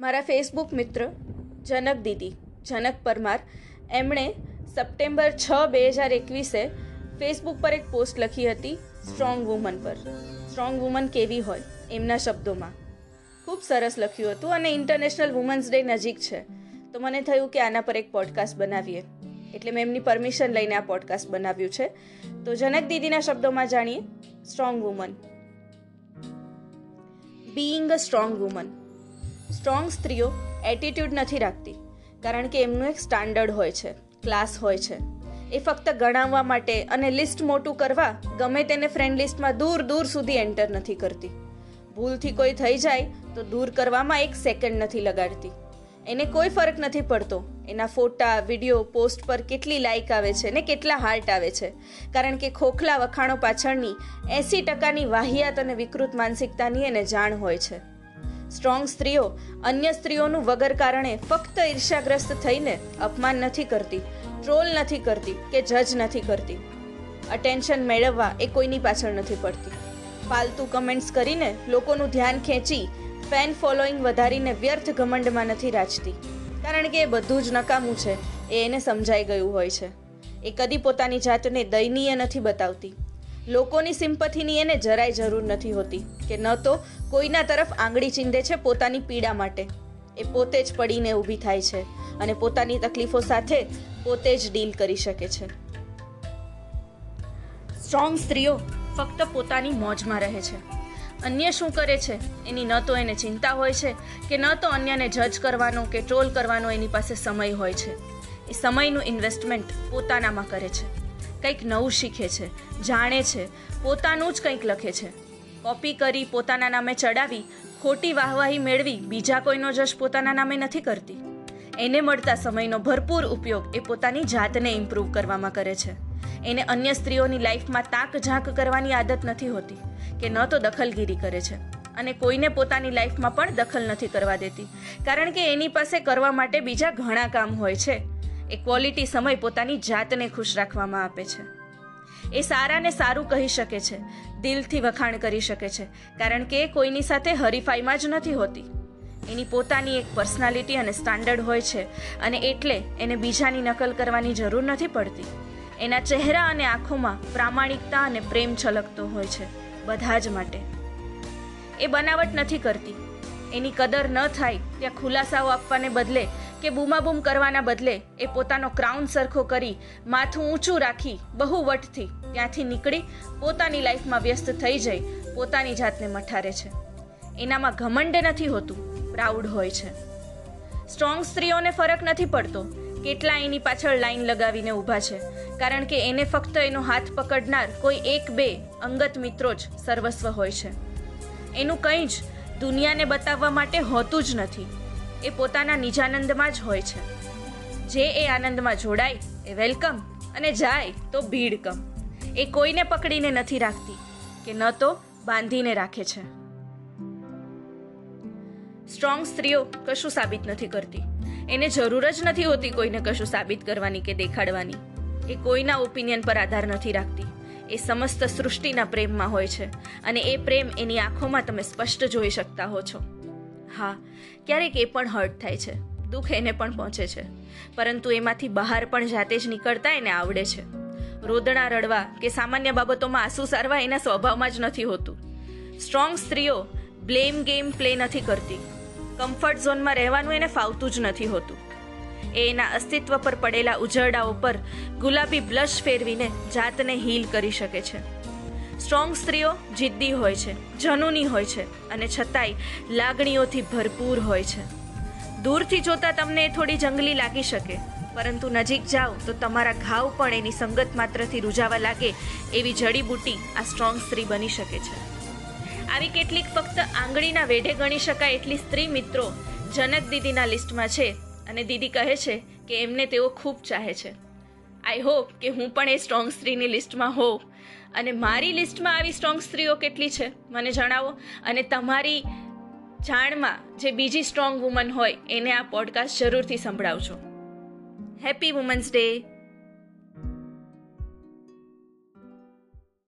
મારા ફેસબુક મિત્ર જનક દીદી, જનક પરમાર, એમણે સપ્ટેમ્બર છ, બે હજાર એકવીસે ફેસબુક પર એક પોસ્ટ લખી હતી સ્ટ્રોંગ વુમન પર. સ્ટ્રોંગ વુમન કેવી હોય એમના શબ્દોમાં. ખૂબ સરસ લખ્યું હતું અને ઇન્ટરનેશનલ વુમન્સ ડે નજીક છે. તો મને થયું કે આના પર એક પોડકાસ્ટ બનાવીએ. એટલે મેં એમની પરમિશન લઈને આ પોડકાસ્ટ બનાવ્યું છે. તો જનક દીદીના શબ્દોમાં જાણીએ. Strong woman being a strong woman strong સ્ત્રીઓ એટીટ્યૂડ નથી રાખતી, કારણ કે એમનું એક સ્ટાન્ડર્ડ હોય છે, ક્લાસ હોય છે. એ ફક્ત ગણાવવા માટે અને લિસ્ટ મોટું કરવા ગમે તેને ફ્રેન્ડ લિસ્ટમાં દૂર દૂર સુધી એન્ટર નથી કરતી. ભૂલથી કોઈ થઈ જાય તો દૂર કરવામાં એક સેકન્ડ નથી લગાડતી. એને કોઈ ફરક નથી પડતો. એના ફોટા વીડિયો પોસ્ટ પર કેટલી લાઇક આવે છે ને કેટલા હાર્ટ આવે છે. કારણ કે ખોખલા વખાણો પાછળની એંસી ટકાની વાહિયાત અને વિકૃત માનસિકતાની એને જાણ હોય છે. સ્ટ્રોંગ સ્ત્રીઓ અન્ય સ્ત્રીઓનું વગર કારણે ફક્ત ઈર્ષાગ્રસ્ત થઈને અપમાન નથી કરતી, ટ્રોલ નથી કરતી કે જજ નથી કરતી. અટેન્શન મેળવવા એ કોઈની પાછળ નથી પડતી. ફાલતુ કમેન્ટ્સ કરીને લોકોનું ધ્યાન ખેંચી ફેન ફોલોઈંગ વધારીને વ્યર્થ ઘમંડમાં નથી રાચતી. કારણ કે એ બધું જ નકામું છે, એ એને સમજાઈ ગયું હોય છે. એ કદી પોતાની જાતને દયનીય નથી બતાવતી. લોકોની સિમ્પથીની એને જરાય જરૂર નથી હોતી કે ન તો કોઈના તરફ આંગળી ચીંધે છે પોતાની પીડા માટે. એ પોતે જ પડીને ઊભી થાય છે અને પોતાની તકલીફો સાથે પોતે જ ડીલ કરી શકે છે. સ્ટ્રોંગ સ્ત્રીઓ ફક્ત પોતાની મોજમાં રહે છે. અન્ય શું કરે છે? એની ન તો એને ચિંતા હોય છે કે ન તો અન્યને જજ કરવાનો કે ટ્રોલ કરવાનો એની પાસે સમય હોય છે. એ સમયનું ઇન્વેસ્ટમેન્ટ પોતાનામાં કરે છે. કંઈક નવું શીખે છે, જાણે છે, પોતાનું જ કંઈક લખે છે. કોપી કરી પોતાના નામે ચડાવી, ખોટી વાહવાહી મેળવી, બીજા કોઈનો જશ પોતાના નામે નથી કરતી. એને મળતા સમયનો ભરપૂર ઉપયોગ એ પોતાની જાતને ઇમ્પ્રૂવ કરવામાં કરે છે. એને અન્ય સ્ત્રીઓની લાઈફમાં તાક ઝાંક કરવાની આદત નથી હોતી, કે ન તો દખલગીરી કરે છે. અને કોઈને પોતાની લાઈફમાં પણ દખલ નથી કરવા દેતી, કારણ કે એની પાસે કરવા માટે બીજા ઘણા કામ હોય છે. એ ક્વોલિટી સમય પોતાની જાતને ખુશ રાખવામાં આપે છે. એ સારાને સારું કહી શકે છે, દિલથી વખાણ કરી શકે છે, કારણ કે એ કોઈની સાથે હરીફાઈમાં જ નથી હોતી. એની પોતાની એક પર્સનાલિટી અને સ્ટાન્ડર્ડ હોય છે અને એટલે એને બીજાની નકલ કરવાની જરૂર નથી પડતી. એના ચહેરા અને આંખોમાં પ્રામાણિકતા અને પ્રેમ છલકતો હોય છે, બધા જ માટે. એ બનાવટ નથી કરતી. એની કદર ન થાય, ત્યાં ખુલાસાઓ આપવાને બદલે કે બૂમાબૂમ કરવાના બદલે એ પોતાનો ક્રાઉન સરખો કરી, માથું ઊંચું રાખી બહુ વટથી ત્યાંથી નીકળી પોતાની લાઈફમાં વ્યસ્ત થઈ જઈ, પોતાની જાતને મઠારે છે. એનામાં ઘમંડ નથી હોતું પ્રાઉડ હોય છે. સ્ટ્રોંગ સ્ત્રીઓને ફરક નથી પડતો, કેટલા એની પાછળ લાઈન લગાવીને ઊભા છે, કારણ કે એને ફક્ત એનો હાથ પકડનાર કોઈ એક બે અંગત મિત્રો જ સર્વસ્વ હોય છે. એનું કંઈ જ દુનિયાને બતાવવા માટે હોતું જ નથી. એ પોતાના નિજાનંદમાં જ હોય છે. જે એ આનંદમાં જોડાય, એ વેલકમ અને જાય તો ભીડ કમ. એ કોઈને પકડીને નથી રાખતી કે ન તો બાંધીને રાખે છે. સ્ટ્રોંગ સ્ત્રીઓ કશું સાબિત નથી કરતી. એને જરૂર જ નથી હોતી કોઈને કશું સાબિત કરવાની કે દેખાડવાની. એ કોઈના ઓપિનિયન પર આધાર નથી રાખતી. એ સમસ્ત સૃષ્ટિના પ્રેમમાં હોય છે અને એ પ્રેમ એની આંખોમાં તમે સ્પષ્ટ જોઈ શકતા હો છો. હા, ક્યારેક એ પણ હર્ટ થાય છે. દુઃખ એને પણ પહોંચે છે. પરંતુ એમાંથી બહાર પણ જાતે જ નીકળતા એને આવડે છે. રોદણા રડવા કે સામાન્ય બાબતોમાં આંસુ સારવા એના સ્વભાવમાં જ નથી હોતું. સ્ટ્રોંગ સ્ત્રીઓ બ્લેમ ગેમ પ્લે નથી કરતી. કમ્ફર્ટ ઝોનમાં રહેવાનું એને ફાવતું જ નથી હોતું. એ એના અસ્તિત્વ પર પડેલા ઉજરડાઓ પર ગુલાબી બ્લશ ફેરવીને જાતને હીલ કરી શકે છે. સ્ટ્રોંગ સ્ત્રીઓ જિદ્દી હોય છે, જનૂની હોય છે અને છતાંય લાગણીઓથી ભરપૂર હોય છે. દૂરથી જોતા તમને થોડી જંગલી લાગી શકે, પરંતુ નજીક જાઓ તો તમારા ઘાવ પણ એની સંગત માત્રથી રૂજાવા લાગે એવી જડીબૂટી આ સ્ટ્રોંગ સ્ત્રી બની શકે છે. આવી કેટલીક ફક્ત આંગળીના વેઢે ગણી શકાય એટલી સ્ત્રી મિત્રો જનક દીદીના લિસ્ટમાં છે અને દીદી કહે છે કે એમને તેઓ ખૂબ ચાહે છે. આઈ હોપ કે હું પણ એ સ્ટ્રોંગ સ્ત્રીની લિસ્ટમાં હોઉં. અને મારી લિસ્ટમાં આવી સ્ટ્રોંગ સ્ત્રીઓ કેટલી છે? મને જણાવો. અને તમારી જાણમાં જે બીજી સ્ટ્રોંગ વુમન હોય, એને આ પોડકાસ્ટ જરૂરથી સંભળાવજો. Happy women's day